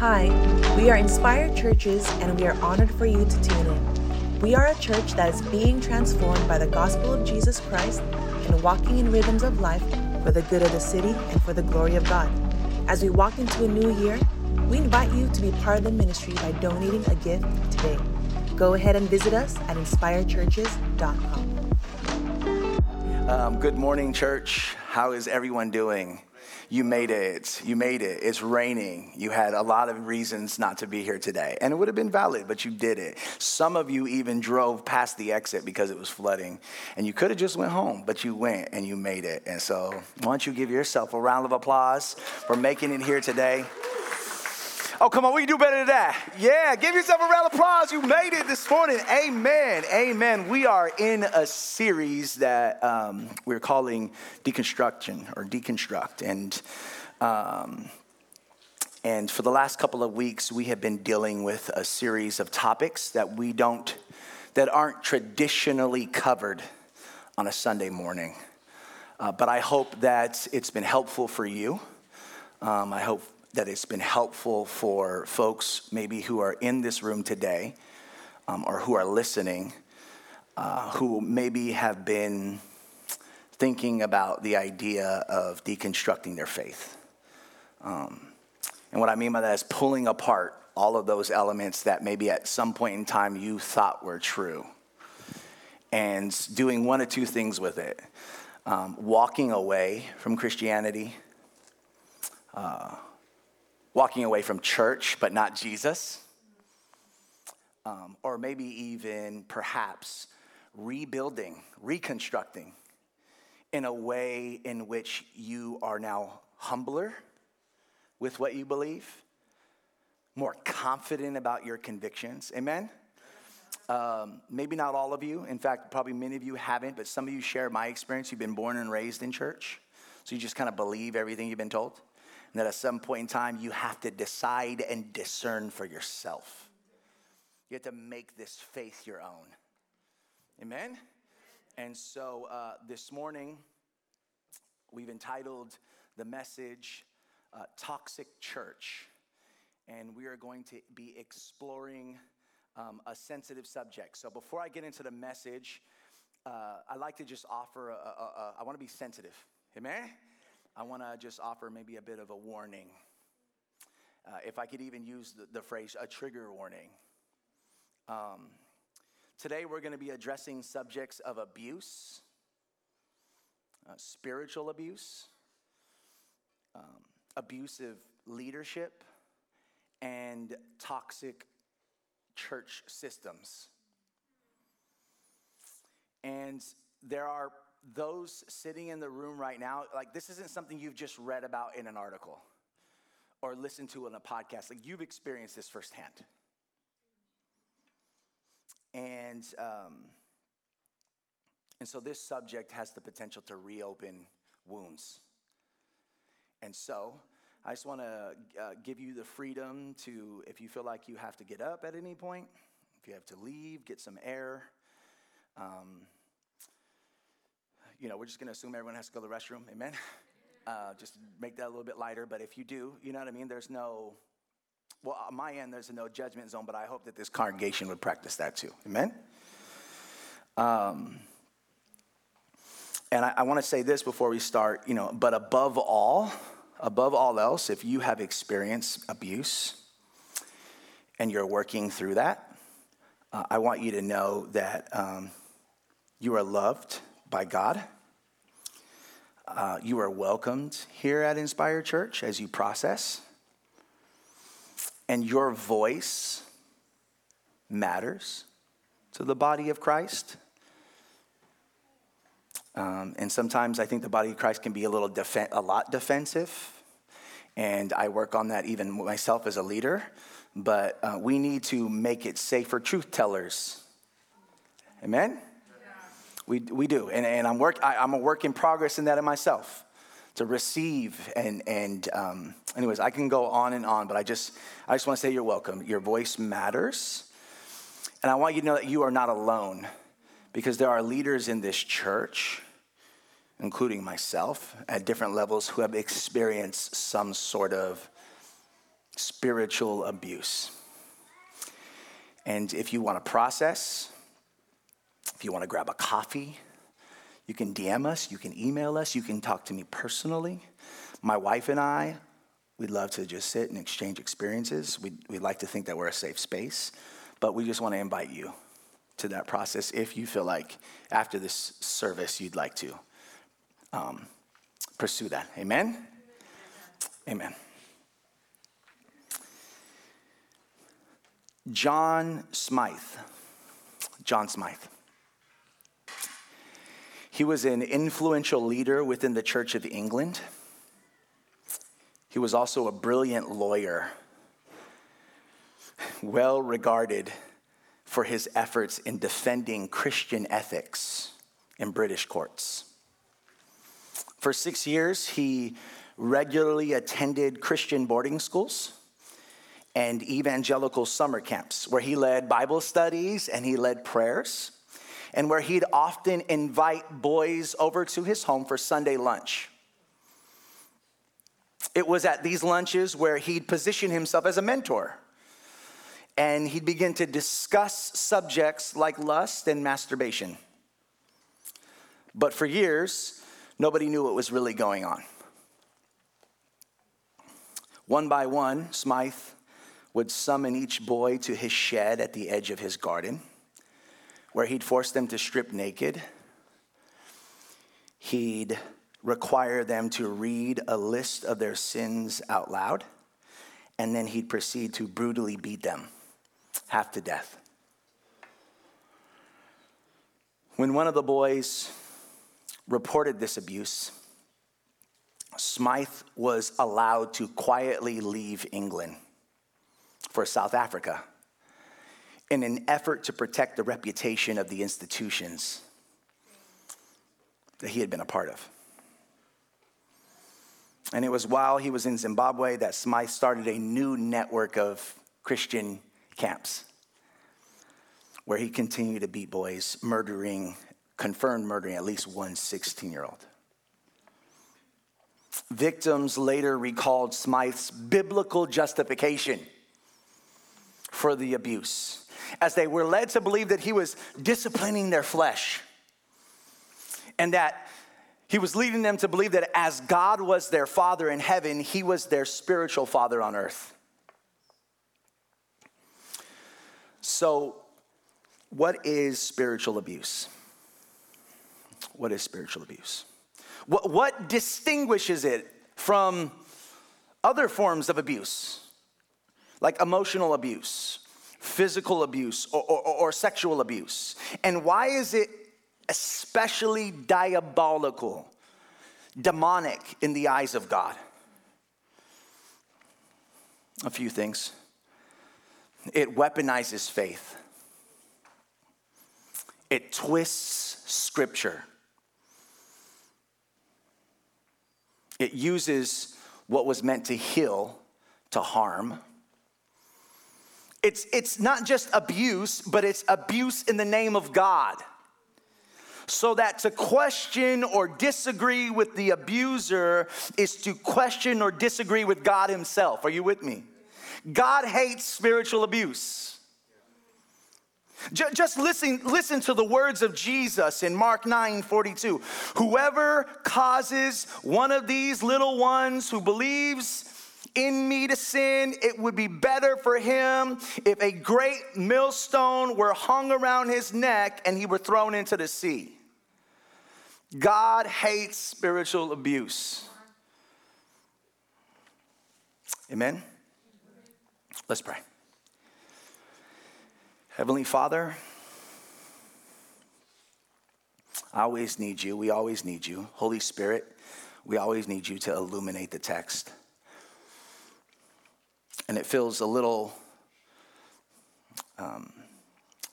Hi, we are Inspired Churches and we are honored for you to tune in. We are a church that is being transformed by the gospel of Jesus Christ and walking in rhythms of life for the good of the city and for the glory of God. As we walk into a new year, we invite you to be part of the ministry by donating a gift today. Go ahead and visit us at inspiredchurches.com. Um, good morning, church. How is everyone doing? You made it. You made it. It's raining. You had a lot of reasons not to be here today. And it would have been valid, but you did it. Some of you even drove past the exit because it was flooding. And you could have just went home, but you went and you made it. And so why don't you give yourself a round of applause for making it here today? Oh, come on, we can do better than that. Yeah, give yourself a round of applause. You made it this morning. Amen. Amen. We are in a series that um, we're calling Deconstruction or Deconstruct. And, um, and for the last couple of weeks, we have been dealing with a series of topics that we don't, that aren't traditionally covered on a Sunday morning. Uh, but I hope that it's been helpful for you. Um, I hope that it's been helpful for folks maybe who are in this room today um, or who are listening uh, who maybe have been thinking about the idea of deconstructing their faith. Um, and what I mean by that is pulling apart all of those elements that maybe at some point in time you thought were true and doing one or two things with it um, walking away from Christianity. Uh, walking away from church but not Jesus. Um, or maybe even perhaps rebuilding, reconstructing in a way in which you are now humbler with what you believe, more confident about your convictions. Amen? Um, maybe not all of you. In fact, probably many of you haven't, but some of you share my experience. You've been born and raised in church, so you just kind of believe everything you've been told and that at some point in time you have to decide and discern for yourself. You have to make this faith your own. Amen? And so uh, this morning, we've entitled the message uh, Toxic Church. And we are going to be exploring um, a sensitive subject. So before I get into the message, uh, I like to just offer, a, a, a, I want to be sensitive. Amen? I want to just offer maybe a bit of a warning. Uh, if I could even use the, the phrase a trigger warning. Um, today, we're going to be addressing subjects of abuse, uh, spiritual abuse, um, abusive leadership, and toxic church systems. And there are those sitting in the room right now, like this isn't something you've just read about in an article or listened to in a podcast. Like you've experienced this firsthand. And, um, and so this subject has the potential to reopen wounds. And so I just want to uh, give you the freedom to, if you feel like you have to get up at any point, if you have to leave, get some air. Um, you know, we're just going to assume everyone has to go to the restroom. Amen. Uh, just make that a little bit lighter. But if you do, you know what I mean? There's no, well, on my end, there's a no judgment zone, but I hope that this congregation would practice that too. Amen. Um, and I, I want to say this before we start, you know, but above all, above all else, if you have experienced abuse and you're working through that, uh, I want you to know that um, you are loved by God. Uh, you are welcomed here at Inspire Church as you process. And your voice matters to the body of Christ. Um, and sometimes I think the body of Christ can be a little defen- a lot defensive. And I work on that even myself as a leader. But uh, we need to make it safe for truth tellers. Amen? We, we do. And, and I'm, work, I, I'm a work in progress in that in myself to receive and and um, anyways i can go on and on but i just i just want to say you're welcome your voice matters and i want you to know that you are not alone because there are leaders in this church including myself at different levels who have experienced some sort of spiritual abuse. And if you want to process, if you want to grab a coffee, you can DM us, you can email us, you can talk to me personally. My wife and I, we'd love to just sit and exchange experiences. We we like to think that we're a safe space, but we just want to invite you to that process if you feel like after this service you'd like to um, pursue that. Amen? Amen. John Smythe. John Smythe. He was an influential leader within the Church of England. He was also a brilliant lawyer, well regarded for his efforts in defending Christian ethics in British courts. For six years, he regularly attended Christian boarding schools and evangelical summer camps where he led Bible studies and he led prayers, and where he'd often invite boys over to his home for Sunday lunch. It was at these lunches where he'd position himself as a mentor. And he'd begin to discuss subjects like lust and masturbation. But for years, nobody knew what was really going on. One by one, Smythe would summon each boy to his shed at the edge of his garden, where he'd force them to strip naked. He'd require them to read a list of their sins out loud, and then he'd proceed to brutally beat them half to death. When one of the boys reported this abuse, Smythe was allowed to quietly leave England for South Africa in an effort to protect the reputation of the institutions that he had been a part of. And it was while he was in Zimbabwe that Smythe started a new network of Christian camps where he continued to beat boys, murdering, confirmed murdering at least one 16 year old. Victims later recalled Smythe's biblical justification for the abuse, as they were led to believe that he was disciplining their flesh and that he was leading them to believe that as God was their father in heaven, he was their spiritual father on earth. So, what is spiritual abuse? What is spiritual abuse? What, what distinguishes it from other forms of abuse? like emotional abuse, physical abuse, or, or, or sexual abuse? And why is it especially diabolical, demonic in the eyes of God? A few things. It weaponizes faith. It twists scripture. It uses what was meant to heal to harm. It's, it's not just abuse, but it's abuse in the name of God. So that to question or disagree with the abuser is to question or disagree with God Himself. Are you with me? God hates spiritual abuse. Just listen, listen to the words of Jesus in Mark 9 42. Whoever causes one of these little ones who believes in me to sin, it would be better for him if a great millstone were hung around his neck and he were thrown into the sea. God hates spiritual abuse. Amen? Let's pray. Heavenly Father, I always need you. We always need you. Holy Spirit, we always need you to illuminate the text. And it feels a little um,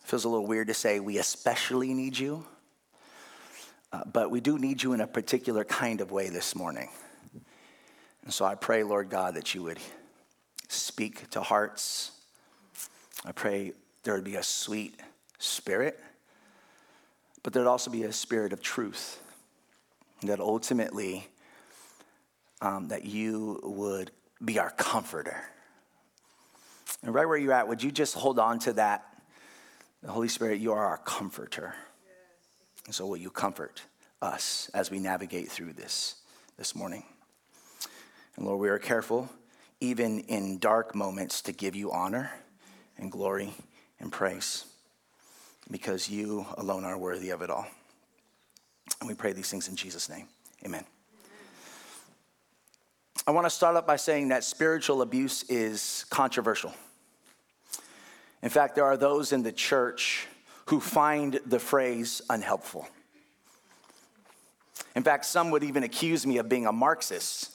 feels a little weird to say we especially need you, uh, but we do need you in a particular kind of way this morning. And so I pray, Lord God, that you would speak to hearts. I pray there would be a sweet spirit, but there'd also be a spirit of truth. That ultimately, um, that you would be our comforter And right where you're at, would you just hold on to that? The Holy Spirit, you are our comforter. And so will you comfort us as we navigate through this this morning? And Lord, we are careful, even in dark moments, to give you honor and glory and praise because you alone are worthy of it all. And we pray these things in Jesus' name. Amen. I want to start up by saying that spiritual abuse is controversial. In fact, there are those in the church who find the phrase unhelpful. In fact, some would even accuse me of being a Marxist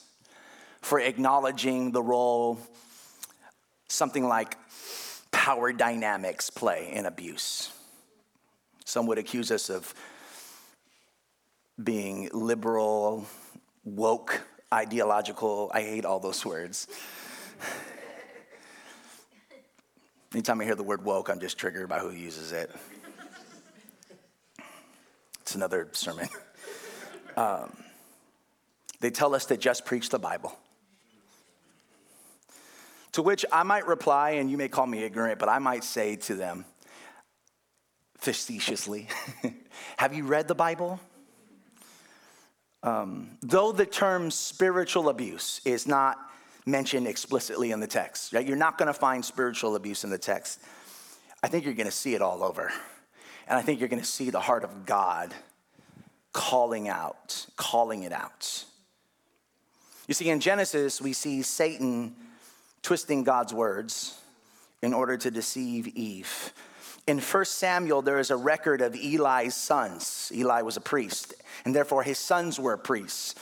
for acknowledging the role something like power dynamics play in abuse. Some would accuse us of being liberal, woke, ideological. I hate all those words. Anytime I hear the word woke, I'm just triggered by who uses it. It's another sermon. Um, they tell us to just preach the Bible. To which I might reply, and you may call me ignorant, but I might say to them facetiously, Have you read the Bible? Um, though the term spiritual abuse is not mentioned explicitly in the text, right? You're not going to find spiritual abuse in the text. I think you're going to see it all over. And I think you're going to see the heart of God calling out, calling it out. You see, in Genesis, we see Satan twisting God's words in order to deceive Eve. In 1 Samuel, there is a record of Eli's sons. Eli was a priest, and therefore his sons were priests.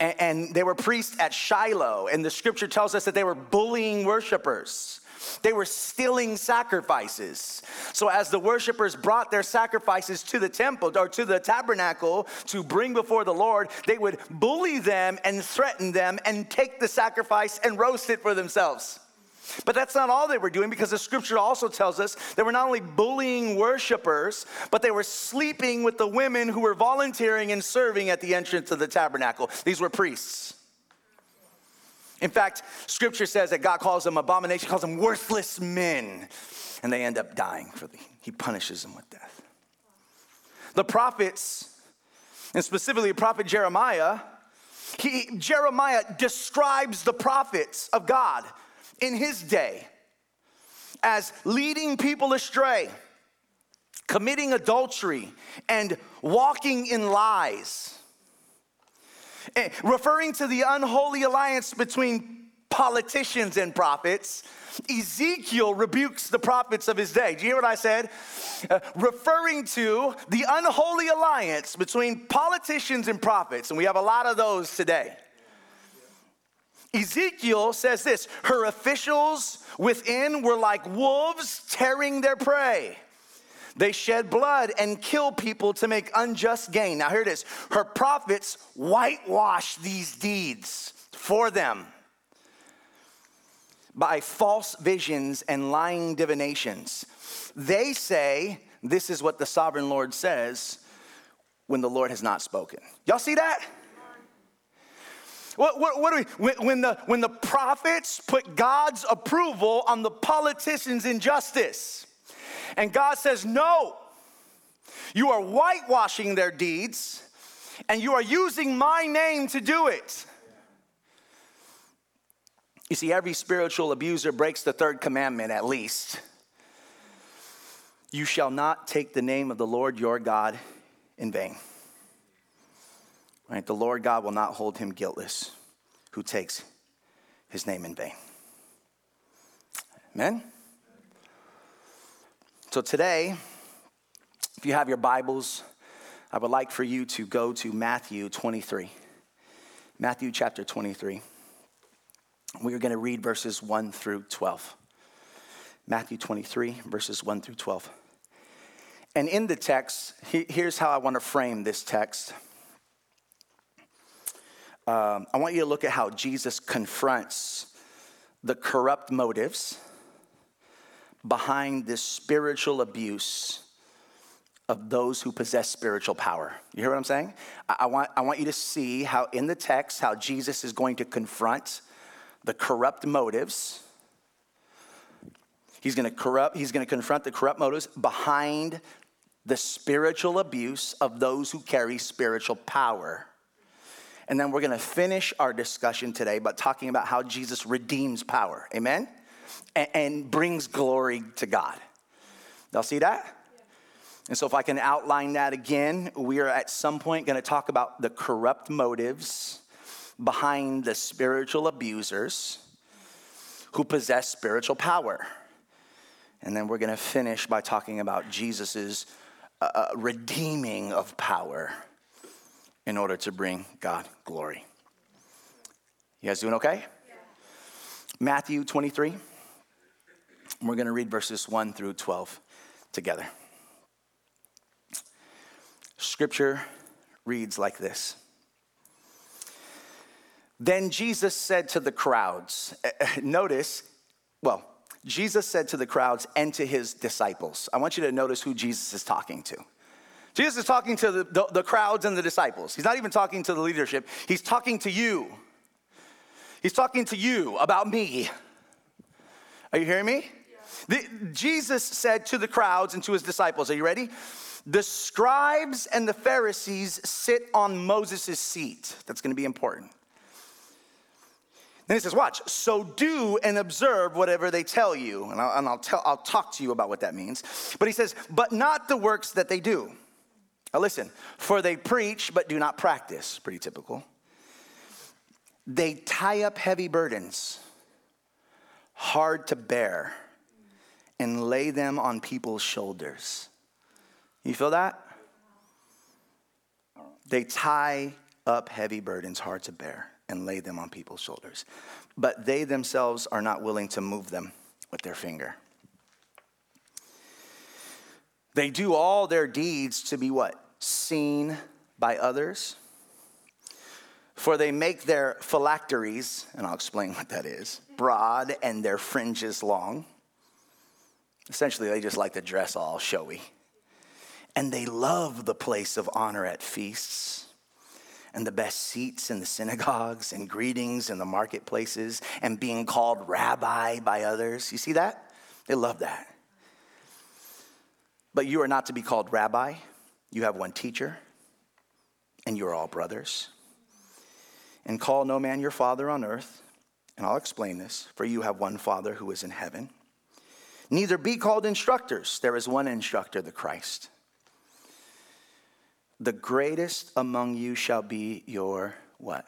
And, and they were priests at Shiloh, and the scripture tells us that they were bullying worshipers. They were stealing sacrifices. So, as the worshipers brought their sacrifices to the temple or to the tabernacle to bring before the Lord, they would bully them and threaten them and take the sacrifice and roast it for themselves. But that's not all they were doing because the scripture also tells us they were not only bullying worshipers, but they were sleeping with the women who were volunteering and serving at the entrance of the tabernacle. These were priests. In fact, scripture says that God calls them abomination, calls them worthless men, and they end up dying for the, he punishes them with death. The prophets, and specifically prophet Jeremiah, he, Jeremiah describes the prophets of God in his day as leading people astray, committing adultery, and walking in lies. And eh, referring to the unholy alliance between politicians and prophets, Ezekiel rebukes the prophets of his day. Do you hear what I said? Uh, referring to the unholy alliance between politicians and prophets, and we have a lot of those today. Ezekiel says this her officials within were like wolves tearing their prey. They shed blood and kill people to make unjust gain. Now, here it is. Her prophets whitewash these deeds for them by false visions and lying divinations. They say, This is what the sovereign Lord says when the Lord has not spoken. Y'all see that? What, what, what do we, when, the, when the prophets put God's approval on the politicians' injustice, and God says, No, you are whitewashing their deeds, and you are using my name to do it. You see, every spiritual abuser breaks the third commandment at least. You shall not take the name of the Lord your God in vain. Right? The Lord God will not hold him guiltless who takes his name in vain. Amen? So today, if you have your Bibles, I would like for you to go to Matthew 23. Matthew chapter 23. We are going to read verses 1 through 12. Matthew 23, verses 1 through 12. And in the text, here's how I want to frame this text um, I want you to look at how Jesus confronts the corrupt motives behind this spiritual abuse of those who possess spiritual power. You hear what I'm saying? I, want, I want you to see how, in the text, how Jesus is going to confront the corrupt motives He's to corrupt, he's going to confront the corrupt motives behind the spiritual abuse of those who carry spiritual power. And then we're going to finish our discussion today by talking about how Jesus redeems power. Amen? And, and brings glory to God. Y'all see that? And so, if I can outline that again, we are at some point going to talk about the corrupt motives behind the spiritual abusers who possess spiritual power. And then we're going to finish by talking about Jesus' uh, uh, redeeming of power in order to bring God glory. You guys doing okay? Yeah. Matthew 23. We're going to read verses 1 through 12 together. Scripture reads like this Then Jesus said to the crowds, notice, well, Jesus said to the crowds and to his disciples. I want you to notice who Jesus is talking to. Jesus is talking to the, the, the, crowds and the disciples. He's not even talking to the leadership, he's talking to you. He's talking to you about me. Are you hearing me? Yeah. The, Jesus said to the crowds and to his disciples, Are you ready? The scribes and the Pharisees sit on Moses' seat. That's going to be important. Then he says, Watch, so do and observe whatever they tell you. And, I'll, and I'll, tell, I'll talk to you about what that means. But he says, But not the works that they do. Now listen, for they preach but do not practice. Pretty typical. They tie up heavy burdens, hard to bear, and lay them on people's shoulders. You feel that? They tie up heavy burdens hard to bear and lay them on people's shoulders. But they themselves are not willing to move them with their finger. They do all their deeds to be what? Seen by others. For they make their phylacteries, and I'll explain what that is, broad and their fringes long. Essentially, they just like to dress all showy and they love the place of honor at feasts and the best seats in the synagogues and greetings in the marketplaces and being called rabbi by others. You see that? They love that. But you are not to be called rabbi. You have one teacher, and you are all brothers. And call no man your father on earth. And I'll explain this for you have one father who is in heaven. Neither be called instructors. There is one instructor, the Christ. The greatest among you shall be your what?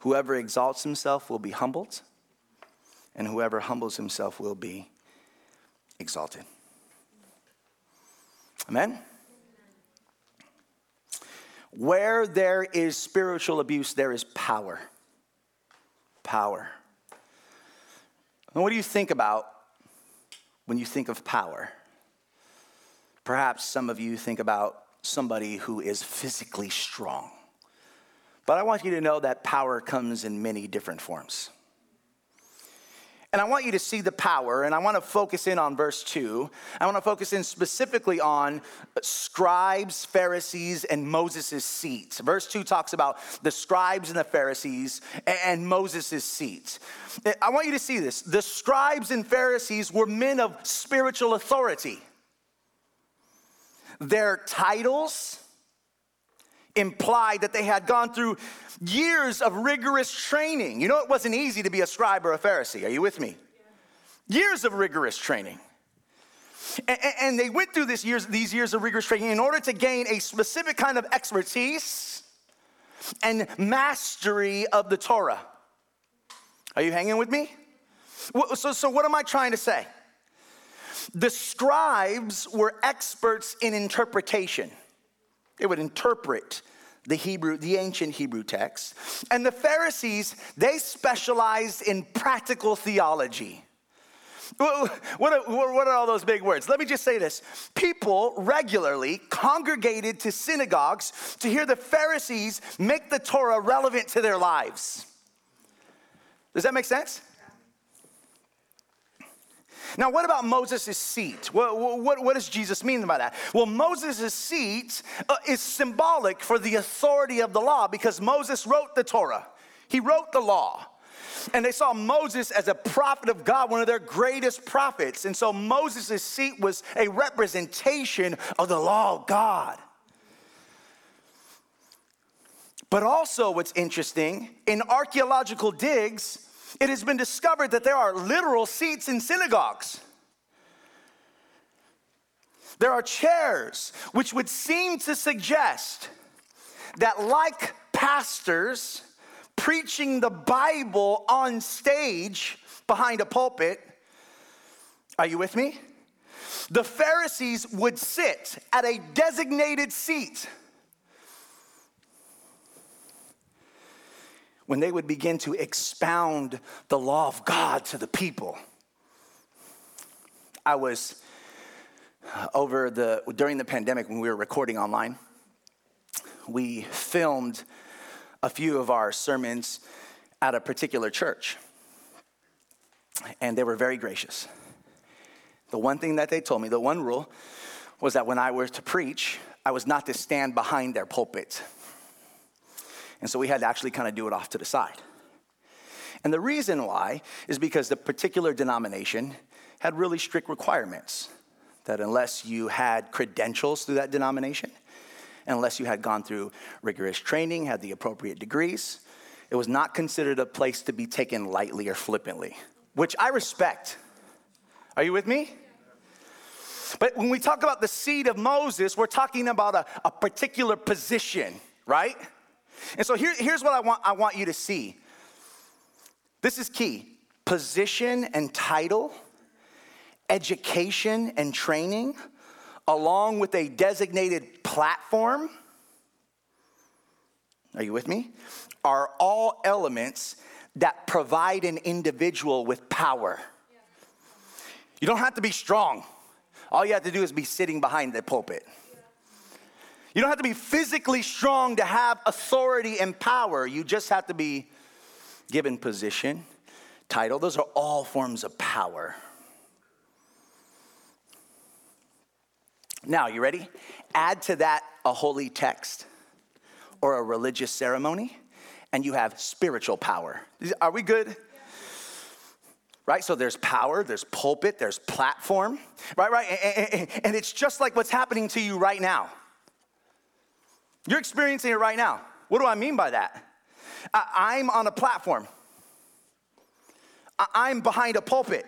Whoever exalts himself will be humbled, and whoever humbles himself will be exalted. Amen? Where there is spiritual abuse, there is power. Power. And what do you think about when you think of power? Perhaps some of you think about somebody who is physically strong. But I want you to know that power comes in many different forms. And I want you to see the power, and I want to focus in on verse 2. I want to focus in specifically on scribes, Pharisees, and Moses' seat. Verse 2 talks about the scribes and the Pharisees and Moses' seat. I want you to see this. The scribes and Pharisees were men of spiritual authority. Their titles implied that they had gone through years of rigorous training. You know, it wasn't easy to be a scribe or a Pharisee. Are you with me? Years of rigorous training. And, they went through this years, these years of rigorous training in order to gain a specific kind of expertise and mastery of the Torah. Are you hanging with me? So, so what am I trying to say? The scribes were experts in interpretation. They would interpret the Hebrew, the ancient Hebrew text. And the Pharisees, they specialized in practical theology. What are, what are all those big words? Let me just say this. People regularly congregated to synagogues to hear the Pharisees make the Torah relevant to their lives. Does that make sense? Now, what about Moses' seat? What, what, what, does Jesus mean by that? Well, Moses' seat uh, is symbolic for the authority of the law because Moses wrote the Torah, he wrote the law. And they saw Moses as a prophet of God, one of their greatest prophets. And so Moses' seat was a representation of the law of God. But also, what's interesting, in archaeological digs, it has been discovered that there are literal seats in synagogues. There are chairs, which would seem to suggest that, like pastors preaching the Bible on stage behind a pulpit, are you with me? The Pharisees would sit at a designated seat when they would begin to expound the law of God to the people. I was over the during the pandemic when we were recording online, we filmed a few of our sermons at a particular church. And they were very gracious. The one thing that they told me, the one rule, was that when I was to preach, I was not to stand behind their pulpit. And so we had to actually kind of do it off to the side. And the reason why is because the particular denomination had really strict requirements that unless you had credentials through that denomination, unless you had gone through rigorous training, had the appropriate degrees, it was not considered a place to be taken lightly or flippantly, which I respect. Are you with me? But when we talk about the seed of Moses, we're talking about a, a particular position, right? And so here, here's what I want, I want you to see. This is key position and title, education and training, along with a designated platform. Are you with me? Are all elements that provide an individual with power. You don't have to be strong. All you have to do is be sitting behind the pulpit. You don't have to be physically strong to have authority and power. You just have to be given position, title. Those are all forms of power. Now, you ready? Add to that a holy text or a religious ceremony, and you have spiritual power. Are we good? right? So there's power, there's pulpit, there's platform, right? Right? And, it's just like what's happening to you right now. You're experiencing it right now. What do I mean by that? I'm on a platform, I'm behind a pulpit,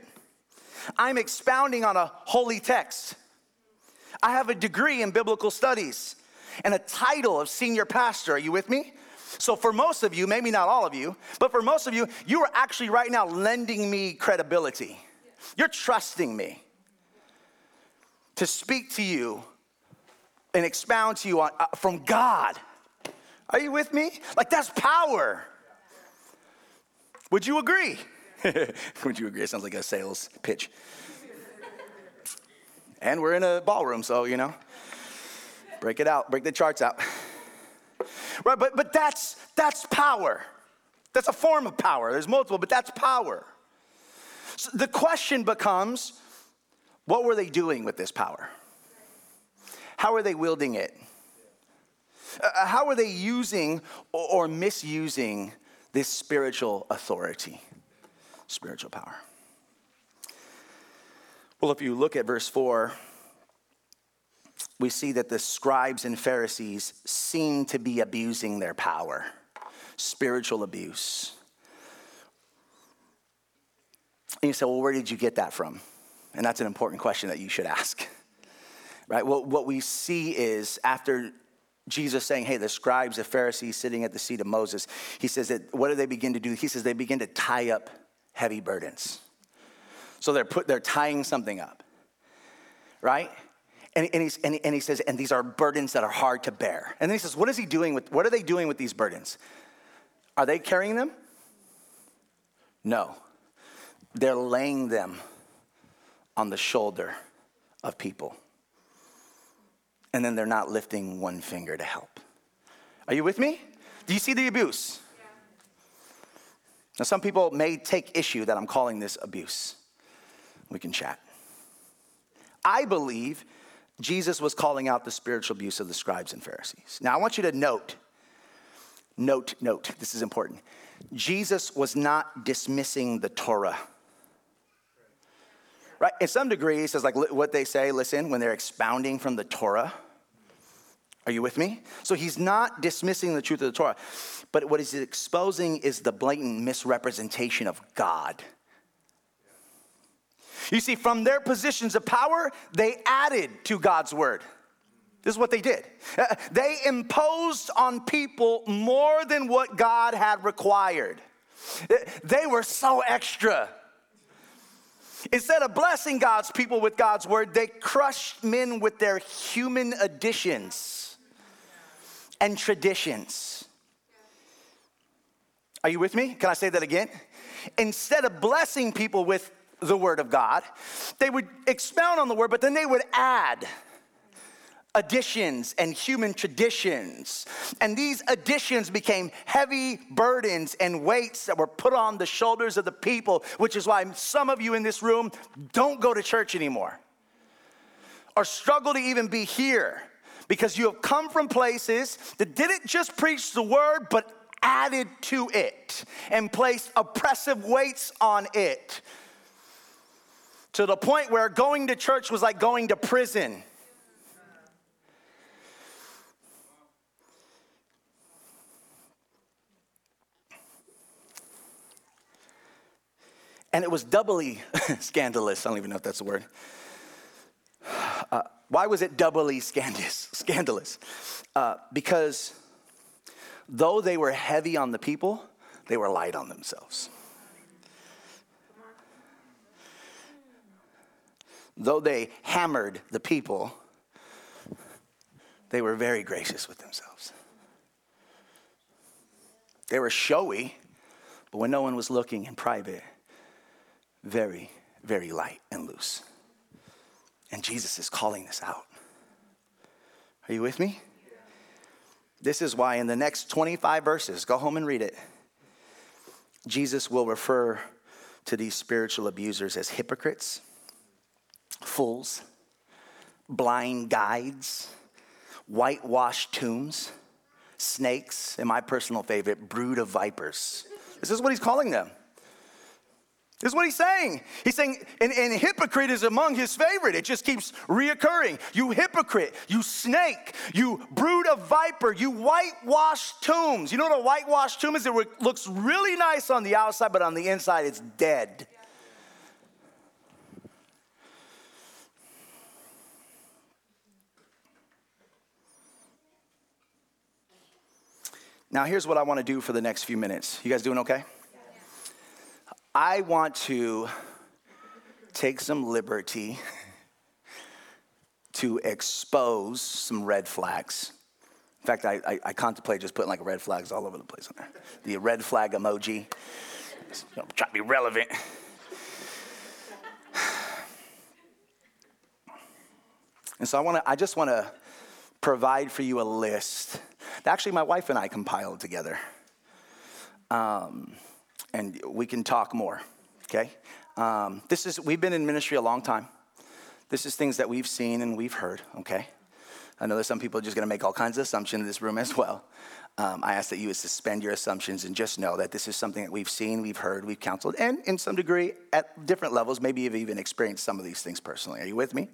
I'm expounding on a holy text. I have a degree in biblical studies and a title of senior pastor. Are you with me? So, for most of you, maybe not all of you, but for most of you, you are actually right now lending me credibility. You're trusting me to speak to you and expound to you on, uh, from God. Are you with me? Like that's power. Would you agree? Would you agree? It sounds like a sales pitch. and we're in a ballroom, so you know, break it out, break the charts out. Right, but but that's that's power. That's a form of power. There's multiple, but that's power. So the question becomes, what were they doing with this power? How are they wielding it? Uh, how are they using or misusing this spiritual authority, spiritual power? Well, if you look at verse 4, we see that the scribes and Pharisees seem to be abusing their power, spiritual abuse. And you say, well, where did you get that from? And that's an important question that you should ask right? Well, what we see is after Jesus saying, hey, the scribes, the Pharisees sitting at the seat of Moses, he says that what do they begin to do? He says they begin to tie up heavy burdens. So they're, put, they're tying something up, right? And, and, he's, and, and he says, and these are burdens that are hard to bear. And then he says, what is he doing with, what are they doing with these burdens? Are they carrying them? No. They're laying them on the shoulder of people and then they're not lifting one finger to help. Are you with me? Do you see the abuse? Yeah. Now, some people may take issue that I'm calling this abuse. We can chat. I believe Jesus was calling out the spiritual abuse of the scribes and Pharisees. Now, I want you to note Note, note, this is important. Jesus was not dismissing the Torah. Right? In some degree, he says, like what they say, listen, when they're expounding from the Torah. Are you with me? So he's not dismissing the truth of the Torah, but what he's exposing is the blatant misrepresentation of God. You see, from their positions of power, they added to God's word. This is what they did. Uh, they imposed on people more than what God had required. Uh, they were so extra. Instead of blessing God's people with God's word, they crushed men with their human additions and traditions. Are you with me? Can I say that again? Instead of blessing people with the word of God, they would expound on the word, but then they would add additions and human traditions. And these additions became heavy burdens and weights that were put on the shoulders of the people, which is why some of you in this room don't go to church anymore or struggle to even be here because you have come from places that didn't just preach the word, but added to it and placed oppressive weights on it to the point where going to church was like going to prison. And it was doubly scandalous. I don't even know if that's the word. Uh, why was it doubly scandalous? Scandalous, uh, because though they were heavy on the people, they were light on themselves. Though they hammered the people, they were very gracious with themselves. They were showy, but when no one was looking in private, very, very light and loose. And Jesus is calling this out. Are you with me? This is why in the next 25 verses, go home and read it, Jesus will refer to these spiritual abusers as hypocrites, fools, blind guides, whitewashed tombs, snakes, and my personal favorite, brood of vipers. This is what he's calling them. Is what he's saying. He's saying, and, and hypocrite is among his favorite. It just keeps reoccurring. You hypocrite, you snake, you brood of viper, you whitewashed tombs. You know what a whitewashed tomb is? It looks really nice on the outside, but on the inside it's dead. Now, here's what I want to do for the next few minutes. You guys doing okay? I want to take some liberty to expose some red flags. In fact, I, I, I, contemplate just putting like red flags all over the place on there. The red flag emoji. Try to be relevant. And so I want to. I just want to provide for you a list actually my wife and I compiled together. Um, and we can talk more, okay? Um, this is, we've been in ministry a long time. This is things that we've seen and we've heard, okay? I know there's some people just gonna make all kinds of assumptions in this room as well. Um, I ask that you would suspend your assumptions and just know that this is something that we've seen, we've heard, we've counseled, and in some degree, at different levels, maybe you've even experienced some of these things personally. Are you with me?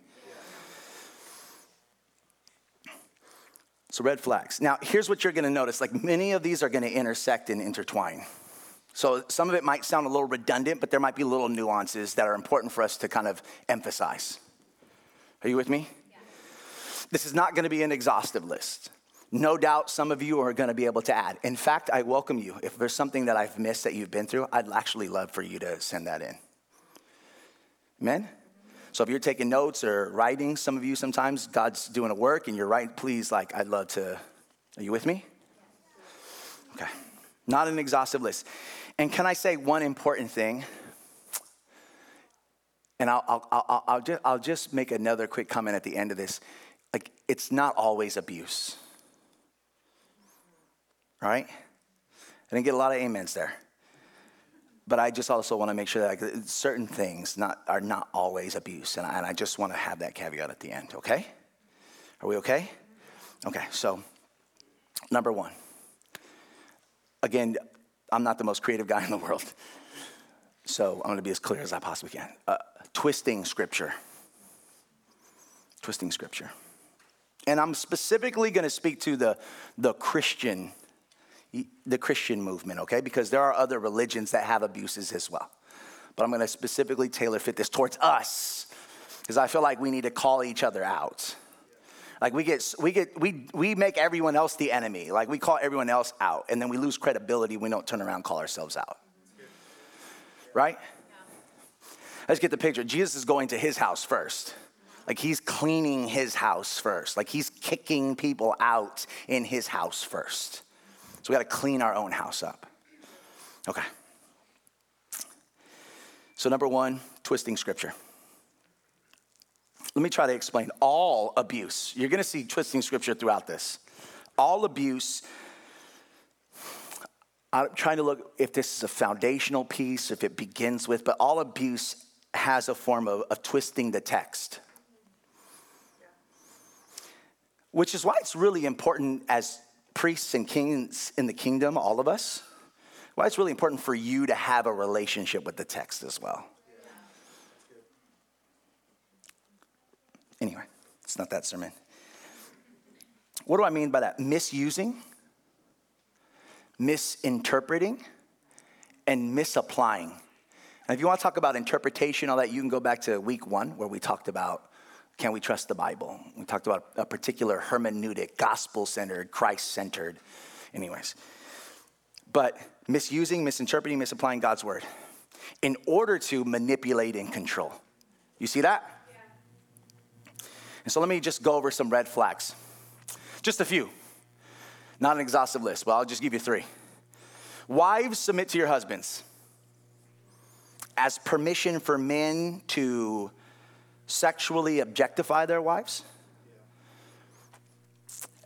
So, red flags. Now, here's what you're gonna notice like, many of these are gonna intersect and intertwine. So some of it might sound a little redundant, but there might be little nuances that are important for us to kind of emphasize. Are you with me? Yeah. This is not going to be an exhaustive list. No doubt some of you are going to be able to add. In fact, I welcome you. If there's something that I've missed that you've been through, I'd actually love for you to send that in. Amen? So if you're taking notes or writing, some of you sometimes God's doing a work and you're writing, please, like, I'd love to. Are you with me? Okay. Not an exhaustive list. And can I say one important thing? And I'll, I'll, I'll, I'll, just, I'll just make another quick comment at the end of this. Like, it's not always abuse. Right? I didn't get a lot of amens there. But I just also want to make sure that certain things not, are not always abuse. And I, and I just want to have that caveat at the end, okay? Are we okay? Okay, so number one again, I'm not the most creative guy in the world. So I'm going to be as clear as I possibly can. Uh, twisting scripture. Twisting scripture. And I'm specifically going to speak to the, the Christian, the Christian movement, okay? Because there are other religions that have abuses as well. But I'm going to specifically tailor fit this towards us because I feel like we need to call each other out. Like we get, we get, we, we make everyone else the enemy. Like we call everyone else out, and then we lose credibility. We don't turn around call ourselves out. Right? Let's get the picture. Jesus is going to his house first. Like he's cleaning his house first. Like he's kicking people out in his house first. So we got to clean our own house up. Okay. So, number one, twisting scripture. Let me try to explain all abuse. You're going to see twisting scripture throughout this. All abuse. I'm trying to look if this is a foundational piece, if it begins with, but all abuse has a form of, of twisting the text. Which is why it's really important as priests and kings in the kingdom, all of us, why it's really important for you to have a relationship with the text as well. Anyway, it's not that sermon. What do I mean by that? Misusing, misinterpreting, and misapplying. And if you want to talk about interpretation, all that, you can go back to week one where we talked about can we trust the Bible? We talked about a particular hermeneutic, gospel centered, Christ centered. Anyways, but misusing, misinterpreting, misapplying God's word in order to manipulate and control. You see that? And so let me just go over some red flags. Just a few. Not an exhaustive list, but I'll just give you three. Wives, submit to your husbands as permission for men to sexually objectify their wives,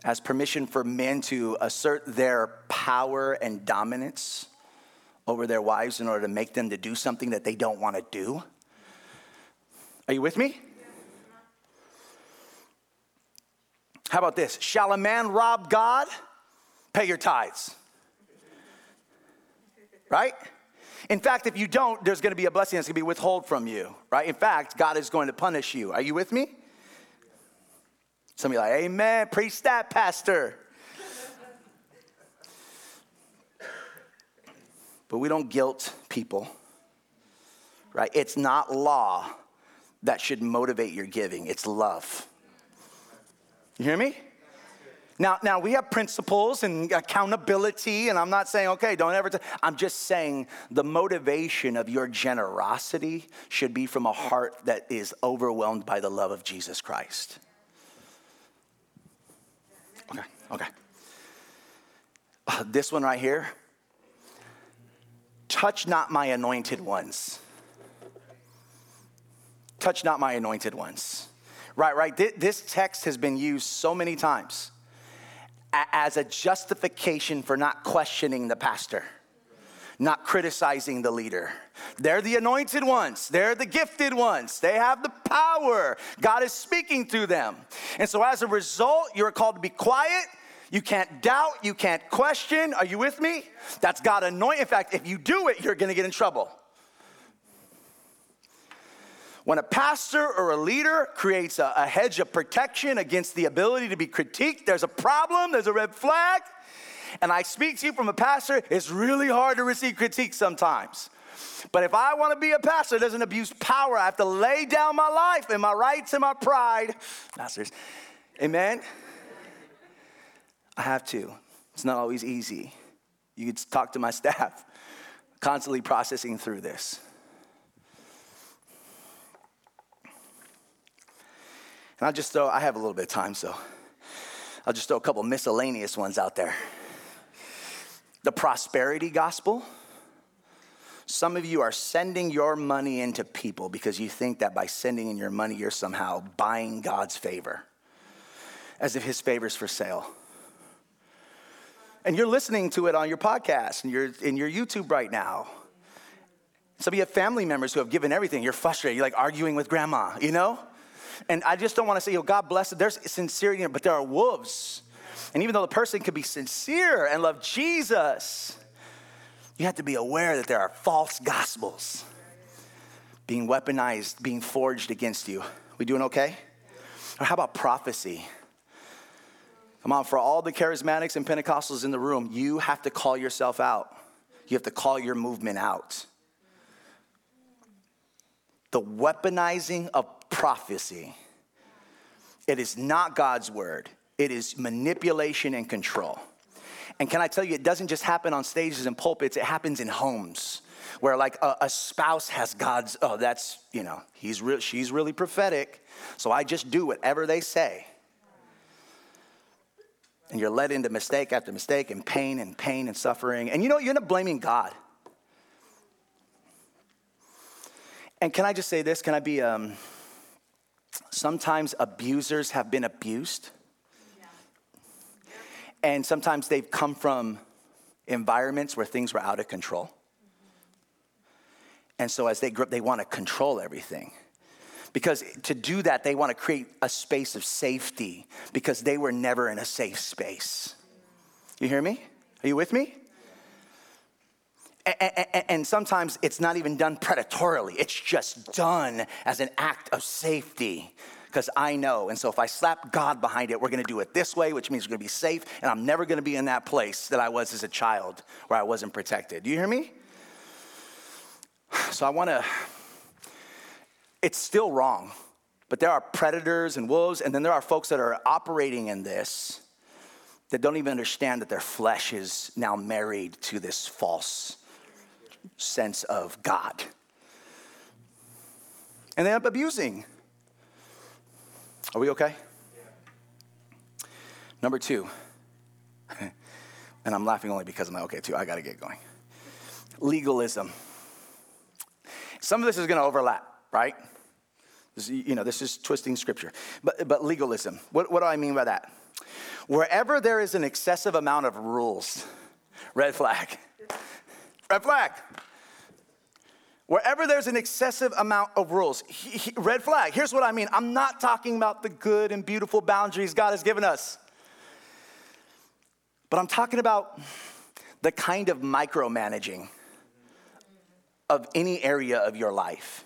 as permission for men to assert their power and dominance over their wives in order to make them to do something that they don't want to do. Are you with me? How about this? Shall a man rob God? Pay your tithes. Right? In fact, if you don't, there's going to be a blessing that's going to be withheld from you, right? In fact, God is going to punish you. Are you with me? Some of you like, Amen, preach that, Pastor. but we don't guilt people, right? It's not law that should motivate your giving, it's love. You hear me? Now, now we have principles and accountability, and I'm not saying, okay, don't ever. I'm just saying the motivation of your generosity should be from a heart that is overwhelmed by the love of Jesus Christ. Okay, okay. Uh, this one right here touch not my anointed ones. Touch not my anointed ones. Right, right. This text has been used so many times as a justification for not questioning the pastor, not criticizing the leader. They're the anointed ones, they're the gifted ones, they have the power. God is speaking through them. And so, as a result, you're called to be quiet. You can't doubt, you can't question. Are you with me? That's God anointed. In fact, if you do it, you're gonna get in trouble. When a pastor or a leader creates a, a hedge of protection against the ability to be critiqued, there's a problem, there's a red flag. And I speak to you from a pastor, it's really hard to receive critique sometimes. But if I want to be a pastor that doesn't abuse power, I have to lay down my life and my rights and my pride. Pastors, amen? I have to. It's not always easy. You could talk to my staff, constantly processing through this. I'll just throw, I have a little bit of time, so I'll just throw a couple miscellaneous ones out there. The prosperity gospel. Some of you are sending your money into people because you think that by sending in your money, you're somehow buying God's favor, as if his favor is for sale. And you're listening to it on your podcast and you're in your YouTube right now. Some of you have family members who have given everything. You're frustrated. You're like arguing with grandma, you know? And I just don't want to say, oh, God bless it. There's sincerity, but there are wolves. And even though the person could be sincere and love Jesus, You have to be aware that there are false gospels being weaponized, being forged against you. We doing okay? Or how about prophecy? Come on, for all the charismatics and Pentecostals in the room, you have to call yourself out. You have to call your movement out. The weaponizing of prophecy. It is not God's word, it is manipulation and control. And can I tell you, it doesn't just happen on stages and pulpits, it happens in homes where like a, a, spouse has God's, oh, that's, you know, he's real, she's really prophetic. So I just do whatever they say. And you're led into mistake after mistake and pain and pain and suffering. And you know, you end up blaming God. And can I just say this? Can I be, um, sometimes abusers have been abused. And sometimes they've come from environments where things were out of control. And so as they grow up, they want to control everything. Because to do that, they want to create a space of safety because they were never in a safe space. You hear me? Are you with me? And sometimes it's not even done predatorily, it's just done as an act of safety because I know. And so if I slap God behind it, we're going to do it this way, which means we're going to be safe, and I'm never going to be in that place that I was as a child where I wasn't protected. Do you hear me? So I want to, it's still wrong, but there are predators and wolves, and then there are folks that are operating in this that don't even understand that their flesh is now married to this false sense of God. And they end up abusing. Are we okay? Number two, and I'm laughing only because I'm like, okay, too, I gotta get going. Legalism. Some of this is gonna overlap, right? This, you know, this is twisting scripture. But, but legalism, what, what do I mean by that? Wherever there is an excessive amount of rules, red flag. Red flag. Wherever there's an excessive amount of rules, he, he, red flag. Here's what I mean I'm not talking about the good and beautiful boundaries God has given us, but I'm talking about the kind of micromanaging of any area of your life.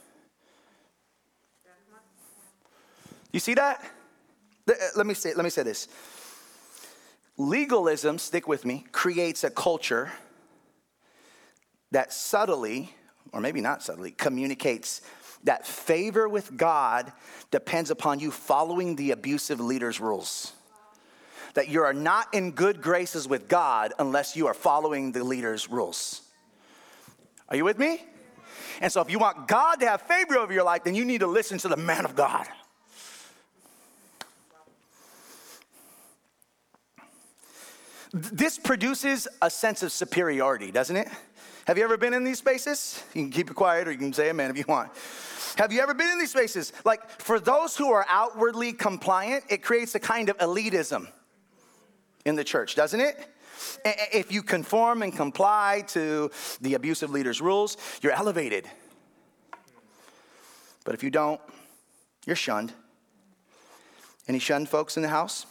You see that? Uh, let me say, let me say this. Legalism, stick with me, creates a culture that subtly or maybe not subtly, communicates that favor with God depends upon you following the abusive leader's rules. That you are not in good graces with God unless you are following the leader's rules. Are you with me? And so, if you want God to have favor over your life, then you need to listen to the man of God. This produces a sense of superiority, doesn't it? Have you ever been in these spaces? You can keep it quiet or you can say amen if you want. Have you ever been in these spaces? Like, for those who are outwardly compliant, it creates a kind of elitism in the church, doesn't it? If you conform and comply to the abusive leader's rules, you're elevated. But if you don't, you're shunned. Any shunned folks in the house?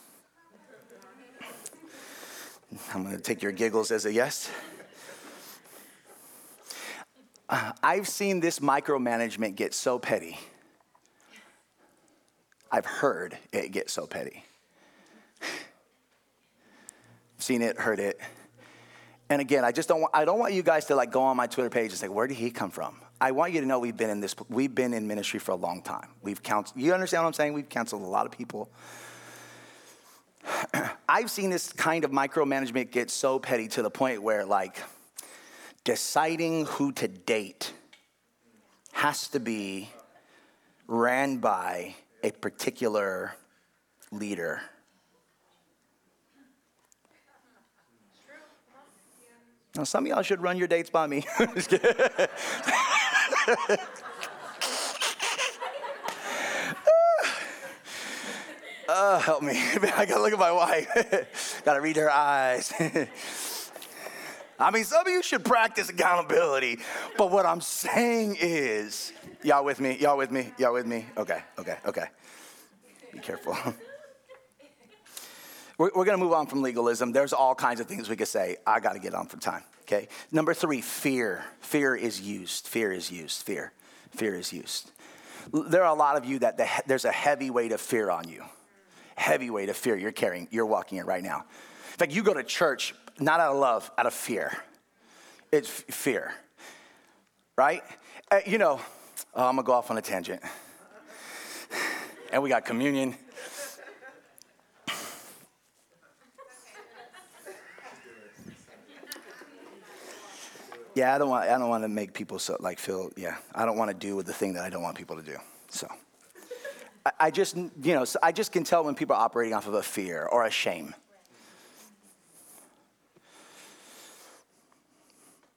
I'm going to take your giggles as a yes. I've seen this micromanagement get so petty. I've heard it get so petty. seen it, heard it. And again, I just don't want, I don't want you guys to like go on my Twitter page and say, where did he come from? I want you to know we've been in this, we've been in ministry for a long time. We've counseled, you understand what I'm saying? We've counseled a lot of people. I've seen this kind of micromanagement get so petty to the point where like, deciding who to date has to be ran by a particular leader. Now, some of y'all should run your dates by me. oh, help me. I gotta look at my wife. gotta read her eyes. I mean, some of you should practice accountability, but what I'm saying is, y'all with me? Y'all with me? Y'all with me? Okay, okay, okay. Be careful. we're, we're going to move on from legalism. There's all kinds of things we could say. I got to get on for time. Okay. Number three, fear. Fear is used. Fear is used. Fear. Fear is used. There are a lot of you that the, there's a heavy weight of fear on you. Heavy weight of fear you're carrying, you're walking in right now. In fact, you go to church not out of love, out of fear. It's fear, right? Uh, you know, oh, I'm gonna go off on a tangent. And we got communion. Yeah, I don't want. I don't want to make people so like feel. Yeah, I don't want to do the thing that I don't want people to do. So, I, I just you know I just can tell when people are operating off of a fear or a shame.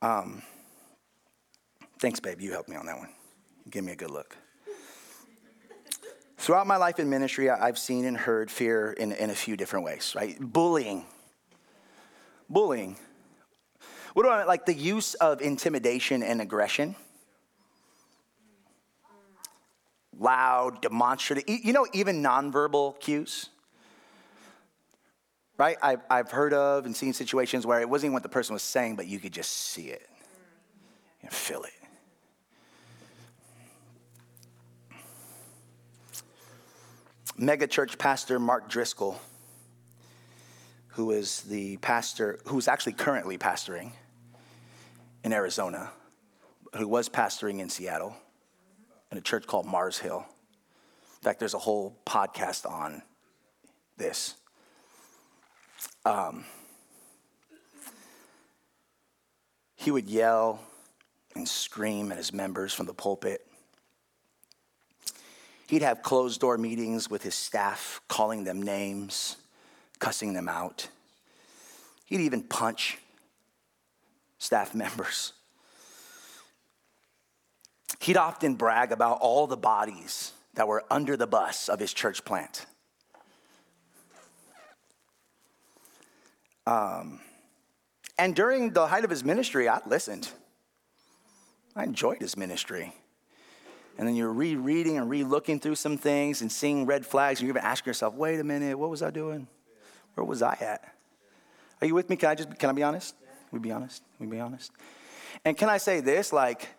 Um, thanks, babe. You helped me on that one. Give me a good look. Throughout my life in ministry, I've seen and heard fear in, in a few different ways, right? Bullying. Bullying. What do I mean? like? The use of intimidation and aggression. Loud, demonstrative, you know, even nonverbal cues. Right? I've, I've heard of and seen situations where it wasn't even what the person was saying, but you could just see it and feel it. mega church pastor Mark Driscoll, who is the pastor, who's actually currently pastoring in Arizona, who was pastoring in Seattle in a church called Mars Hill. In fact, there's a whole podcast on this. Um, he would yell and scream at his members from the pulpit He'd have closed door meetings with his staff, calling them names, cussing them out. He'd even punch staff members. He'd often brag about all the bodies that were under the bus of his church plant. Um, and during the height of his ministry, I listened. I enjoyed his ministry and then you're rereading and re-looking through some things and seeing red flags, and you're even asking yourself, wait a minute, what was I doing? Where was I at? Are you with me? Can I just can I be honest? we be honest? we be honest? And can I say this? Like,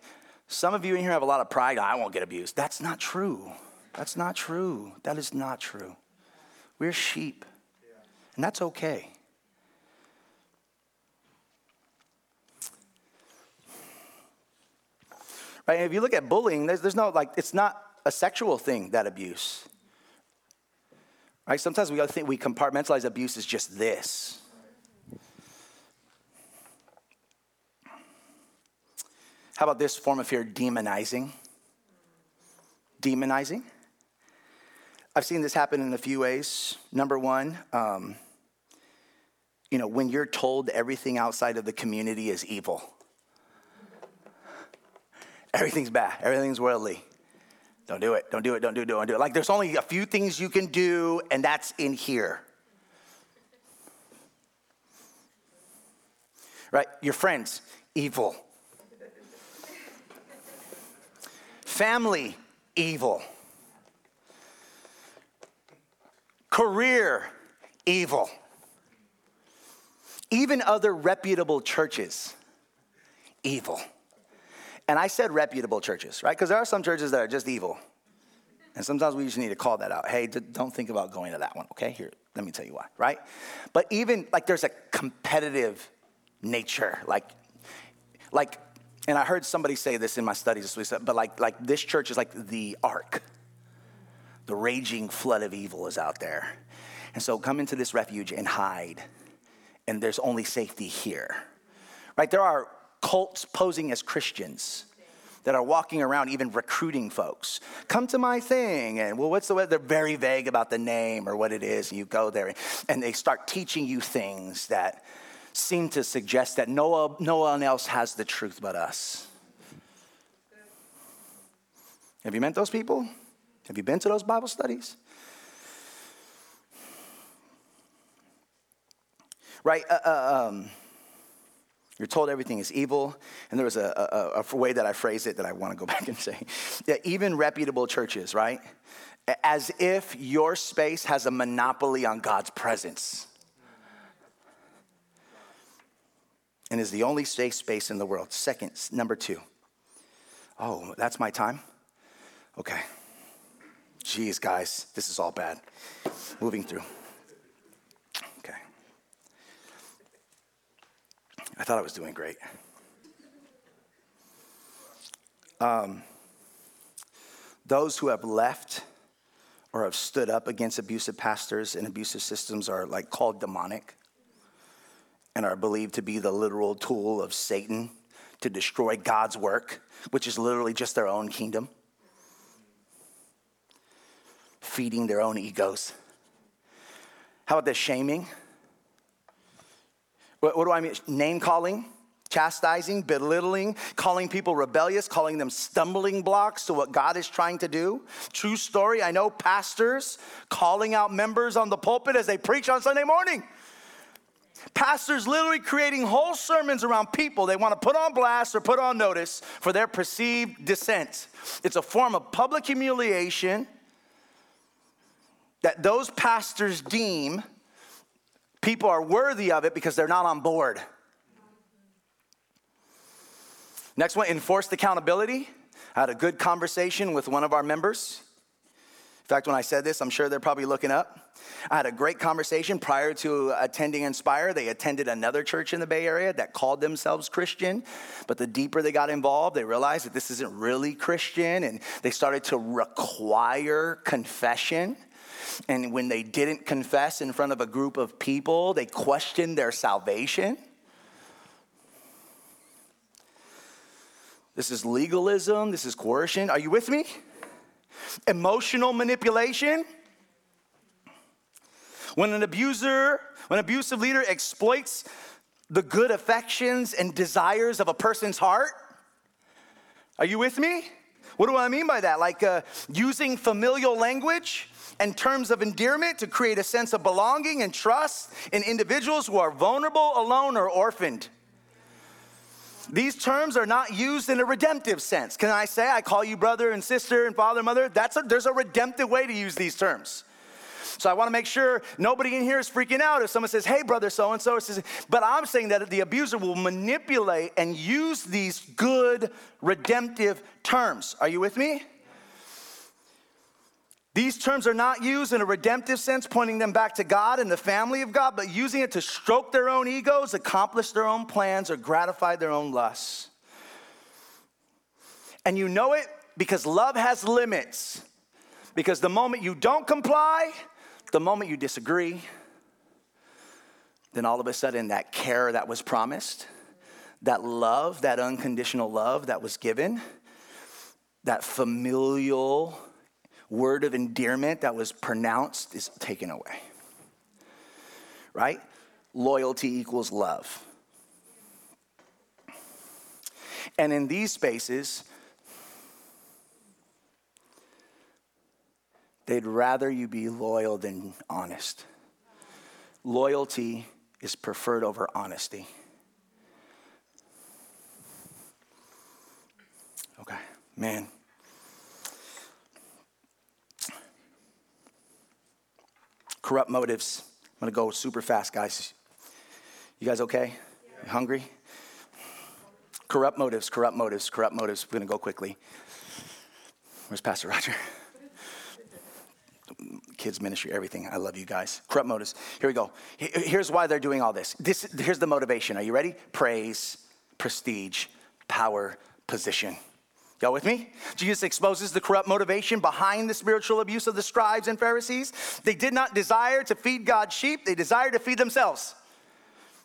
some of you in here have a lot of pride. I won't get abused. That's not true. That's not true. That is not true. We're sheep. And that's okay. Right? And if you look at bullying, there's, there's no, like, it's not a sexual thing, that abuse. Right? Sometimes we think we compartmentalize abuse as just this. How about this form of fear, demonizing? Demonizing. I've seen this happen in a few ways. Number one, um, you know, when you're told everything outside of the community is evil everything's bad, everything's worldly. Don't do it, don't do it, don't do it, don't do it. Like there's only a few things you can do, and that's in here. Right? Your friends, evil. Family, evil. Career, evil. Even other reputable churches, evil. And I said reputable churches, right? Because there are some churches that are just evil. And sometimes we just need to call that out. Hey, don't think about going to that one, okay? Here, let me tell you why, right? But even like there's a competitive nature, like, like, and I heard somebody say this in my studies, this week, but like, like this church is like the ark. The raging flood of evil is out there. And so come into this refuge and hide. And there's only safety here. Right? There are cults posing as Christians that are walking around even recruiting folks. Come to my thing. And well, what's the way? They're very vague about the name or what it is. And you go there and they start teaching you things that seem to suggest that no, no one else has the truth but us. Have you met those people? Have you been to those Bible studies? Right? Uh, uh, um, you're told everything is evil. And there was a, a, a way that I phrased it that I want to go back and say. Yeah, even reputable churches, right? As if your space has a monopoly on God's presence and is the only safe space in the world. Second, number two. Oh, that's my time? Okay. Jeez, guys, this is all bad. Moving through. I thought I was doing great. Um, those who have left or have stood up against abusive pastors and abusive systems are like called demonic and are believed to be the literal tool of Satan to destroy God's work, which is literally just their own kingdom, feeding their own egos. How about this shaming? What, what do I mean? Name calling, chastising, belittling, calling people rebellious, calling them stumbling blocks to what God is trying to do. True story, I know pastors calling out members on the pulpit as they preach on Sunday morning. Pastors literally creating whole sermons around people they want to put on blast or put on notice for their perceived dissent. It's a form of public humiliation that those pastors deem people are worthy of it because they're not on board. Next one, enforced accountability. I had a good conversation with one of our members. In fact, when I said this, I'm sure they're probably looking up. I had a great conversation prior to attending Inspire. They attended another church in the Bay Area that called themselves Christian, but the deeper they got involved, they realized that this isn't really Christian, and they started to require confession. And when they didn't confess in front of a group of people, they questioned their salvation. This is legalism, this is coercion. Are you with me? Emotional manipulation. When an abuser, when an abusive leader exploits the good affections and desires of a person's heart. Are you with me? What do I mean by that? Like uh, using familial language and terms of endearment to create a sense of belonging and trust in individuals who are vulnerable, alone, or orphaned. These terms are not used in a redemptive sense. Can I say, I call you brother and sister and father and mother? That's a, there's a redemptive way to use these terms. So I want to make sure nobody in here is freaking out if someone says, hey, brother so and so. But I'm saying that the abuser will manipulate and use these good redemptive terms. Are you with me? These terms are not used in a redemptive sense, pointing them back to God and the family of God, but using it to stroke their own egos, accomplish their own plans, or gratify their own lusts. And you know it because love has limits. Because the moment you don't comply, the moment you disagree, then all of a sudden that care that was promised, that love, that unconditional love that was given, that familial word of endearment that was pronounced is taken away. Right? Loyalty equals love. And in these spaces, they'd rather you be loyal than honest. Loyalty is preferred over honesty. Okay, man. Corrupt motives. I'm gonna go super fast, guys. You guys okay? You hungry? Corrupt motives, corrupt motives, corrupt motives. We're gonna go quickly. Where's Pastor Roger? Kids ministry, everything. I love you guys. Corrupt motives. Here we go. Here's why they're doing all this. This here's the motivation. Are you ready? Praise, prestige, power, position. Y'all with me? Jesus exposes the corrupt motivation behind the spiritual abuse of the scribes and Pharisees. They did not desire to feed God's sheep, they desired to feed themselves.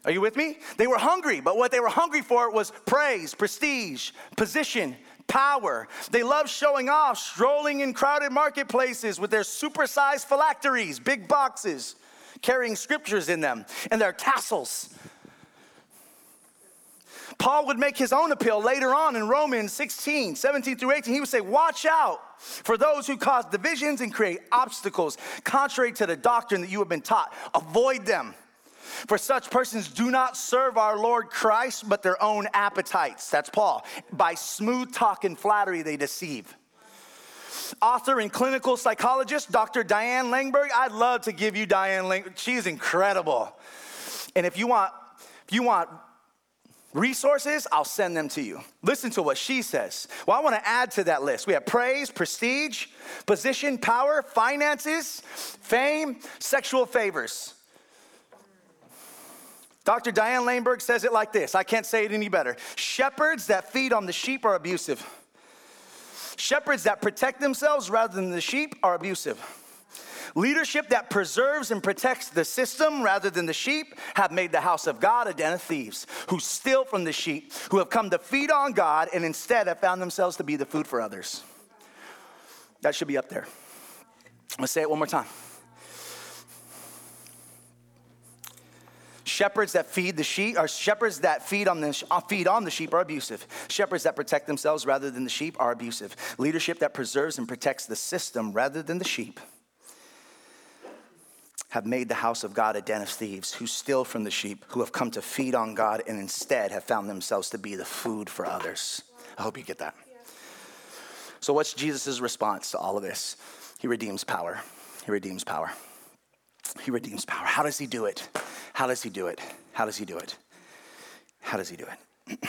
Are you with me? They were hungry, but what they were hungry for was praise, prestige, position, power. They loved showing off, strolling in crowded marketplaces with their supersized phylacteries, big boxes, carrying scriptures in them, and their tassels Paul would make his own appeal later on in Romans 16, 17 through 18. He would say, Watch out for those who cause divisions and create obstacles contrary to the doctrine that you have been taught. Avoid them. For such persons do not serve our Lord Christ, but their own appetites. That's Paul. By smooth talk and flattery, they deceive. Author and clinical psychologist, Dr. Diane Langberg. I'd love to give you Diane Langberg. She's incredible. And if you want, if you want resources, I'll send them to you. Listen to what she says. Well, I want to add to that list. We have praise, prestige, position, power, finances, fame, sexual favors. Dr. Diane Langberg says it like this I can't say it any better. Shepherds that feed on the sheep are abusive. Shepherds that protect themselves rather than the sheep are abusive. Leadership that preserves and protects the system rather than the sheep have made the house of God a den of thieves who steal from the sheep, who have come to feed on God and instead have found themselves to be the food for others. That should be up there. Let's say it one more time. Shepherds that feed the sheep, or shepherds that feed on the uh, feed on the sheep are abusive. Shepherds that protect themselves rather than the sheep are abusive. Leadership that preserves and protects the system rather than the sheep have made the house of God a den of thieves who steal from the sheep, who have come to feed on God and instead have found themselves to be the food for others. I hope you get that. So, what's Jesus' response to all of this? He redeems power. He redeems power. He redeems power. How does he do it? How does he do it? How does he do it? How does he do it?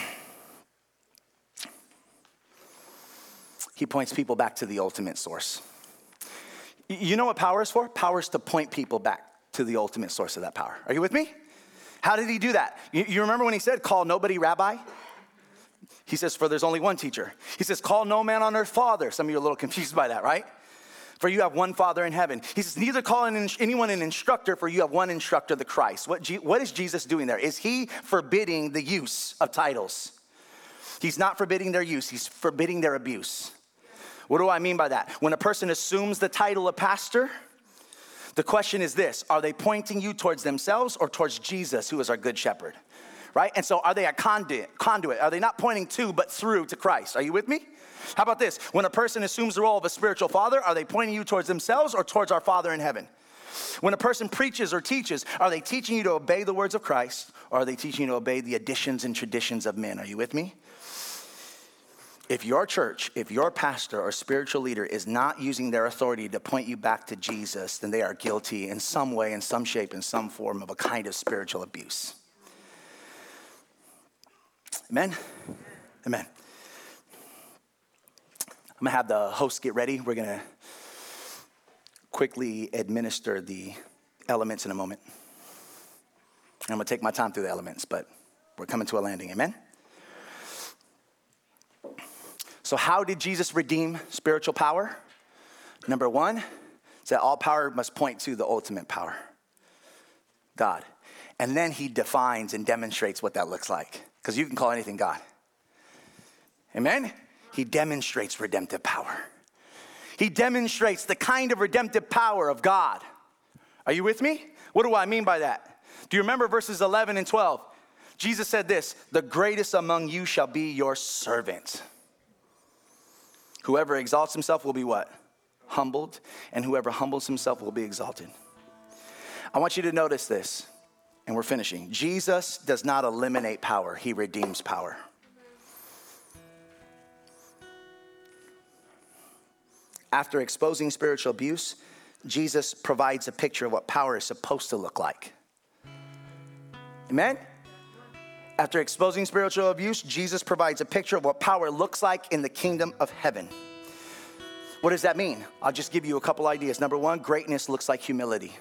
he points people back to the ultimate source. You know what power is for? Power is to point people back to the ultimate source of that power. Are you with me? How did he do that? You, remember when he said, Call nobody rabbi? He says, For there's only one teacher. He says, Call no man on earth father. Some of you are a little confused by that, right? For you have one Father in heaven. He says, Neither call anyone an instructor, for you have one instructor, the Christ. What, what is Jesus doing there? Is he forbidding the use of titles? He's not forbidding their use, he's forbidding their abuse. What do I mean by that? When a person assumes the title of pastor, the question is this Are they pointing you towards themselves or towards Jesus, who is our good shepherd? Right? And so are they a conduit? conduit? Are they not pointing to, but through to Christ? Are you with me? How about this? When a person assumes the role of a spiritual father, are they pointing you towards themselves or towards our Father in heaven? When a person preaches or teaches, are they teaching you to obey the words of Christ or are they teaching you to obey the additions and traditions of men? Are you with me? If your church, if your pastor or spiritual leader is not using their authority to point you back to Jesus, then they are guilty in some way, in some shape, in some form of a kind of spiritual abuse. Amen? Amen. I'm gonna have the host get ready. We're gonna quickly administer the elements in a moment. I'm gonna take my time through the elements, but we're coming to a landing. Amen? So, how did Jesus redeem spiritual power? Number one, is that all power must point to the ultimate power, God. And then he defines and demonstrates what that looks like, because you can call anything God. Amen? He demonstrates redemptive power. He demonstrates the kind of redemptive power of God. Are you with me? What do I mean by that? Do you remember verses 11 and 12? Jesus said this The greatest among you shall be your servant. Whoever exalts himself will be what? Humbled, and whoever humbles himself will be exalted. I want you to notice this, and we're finishing. Jesus does not eliminate power, he redeems power. After exposing spiritual abuse, Jesus provides a picture of what power is supposed to look like. Amen? After exposing spiritual abuse, Jesus provides a picture of what power looks like in the kingdom of heaven. What does that mean? I'll just give you a couple ideas. Number one, greatness looks like humility,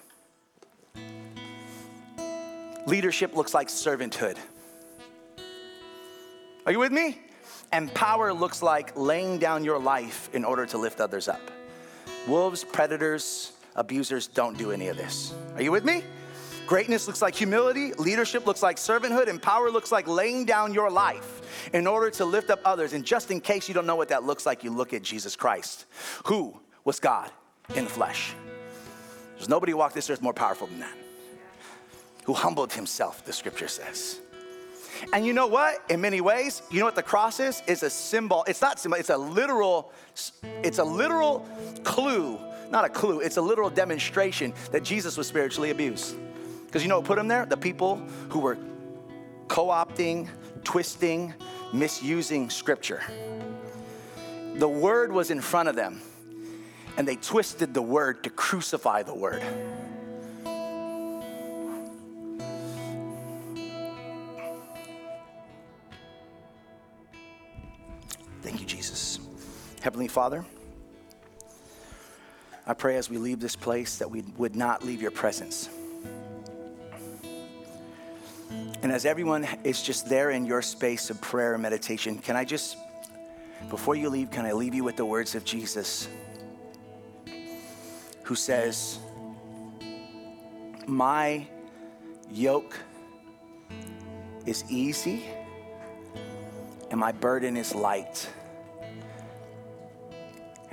leadership looks like servanthood. Are you with me? And power looks like laying down your life in order to lift others up. Wolves, predators, abusers don't do any of this. Are you with me? Greatness looks like humility, leadership looks like servanthood, and power looks like laying down your life in order to lift up others. And just in case you don't know what that looks like, you look at Jesus Christ, who was God in the flesh. There's nobody who walked this earth more powerful than that, who humbled himself, the scripture says. And you know what? In many ways, you know what the cross is? It's a symbol. It's not symbol, it's a literal, it's a literal clue, not a clue, it's a literal demonstration that Jesus was spiritually abused. Because you know what put them there? The people who were co opting, twisting, misusing scripture. The word was in front of them, and they twisted the word to crucify the word. Thank you, Jesus. Heavenly Father, I pray as we leave this place that we would not leave your presence. And as everyone is just there in your space of prayer and meditation, can I just, before you leave, can I leave you with the words of Jesus who says, My yoke is easy and my burden is light.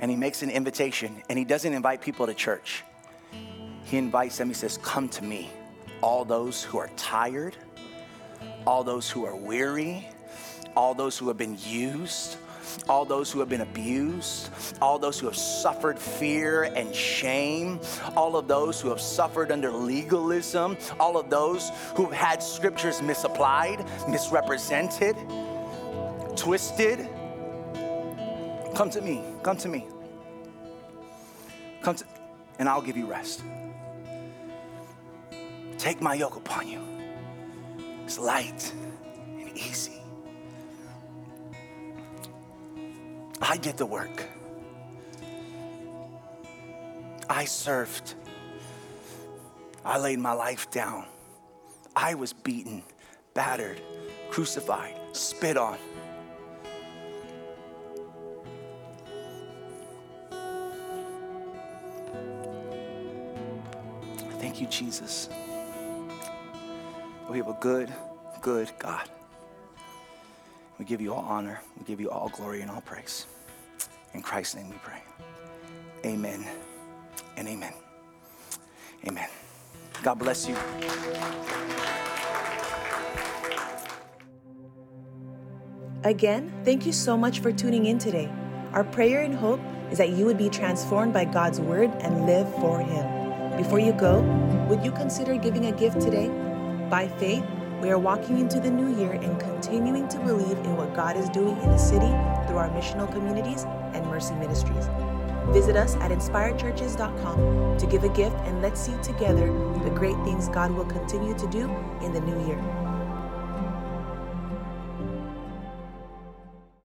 And he makes an invitation, and he doesn't invite people to church. He invites them, he says, Come to me, all those who are tired, all those who are weary, all those who have been used, all those who have been abused, all those who have suffered fear and shame, all of those who have suffered under legalism, all of those who have had scriptures misapplied, misrepresented, twisted. Come to me, come to me. Come to, and I'll give you rest. Take my yoke upon you. It's light and easy. I did the work. I served. I laid my life down. I was beaten, battered, crucified, spit on. Thank you, Jesus. We have a good, good God. We give you all honor, we give you all glory and all praise. In Christ's name we pray. Amen and amen. Amen. God bless you. Again, thank you so much for tuning in today. Our prayer and hope is that you would be transformed by God's word and live for Him. Before you go, would you consider giving a gift today? By faith, we are walking into the new year and continuing to believe in what God is doing in the city through our missional communities and mercy ministries. Visit us at inspiredchurches.com to give a gift and let's see together the great things God will continue to do in the new year.